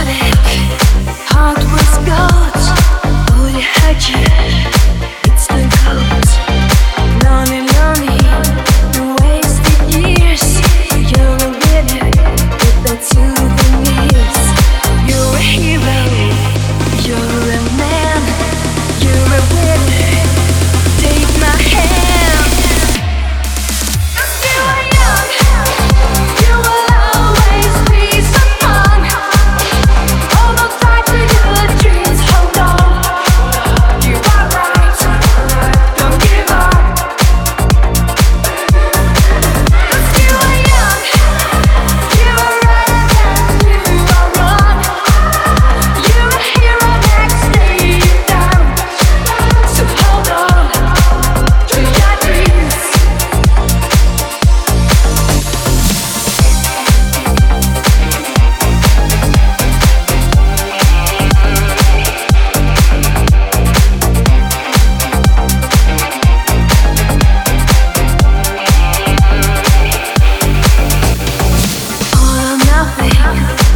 Narkotyk, hot with gold, ulichacie have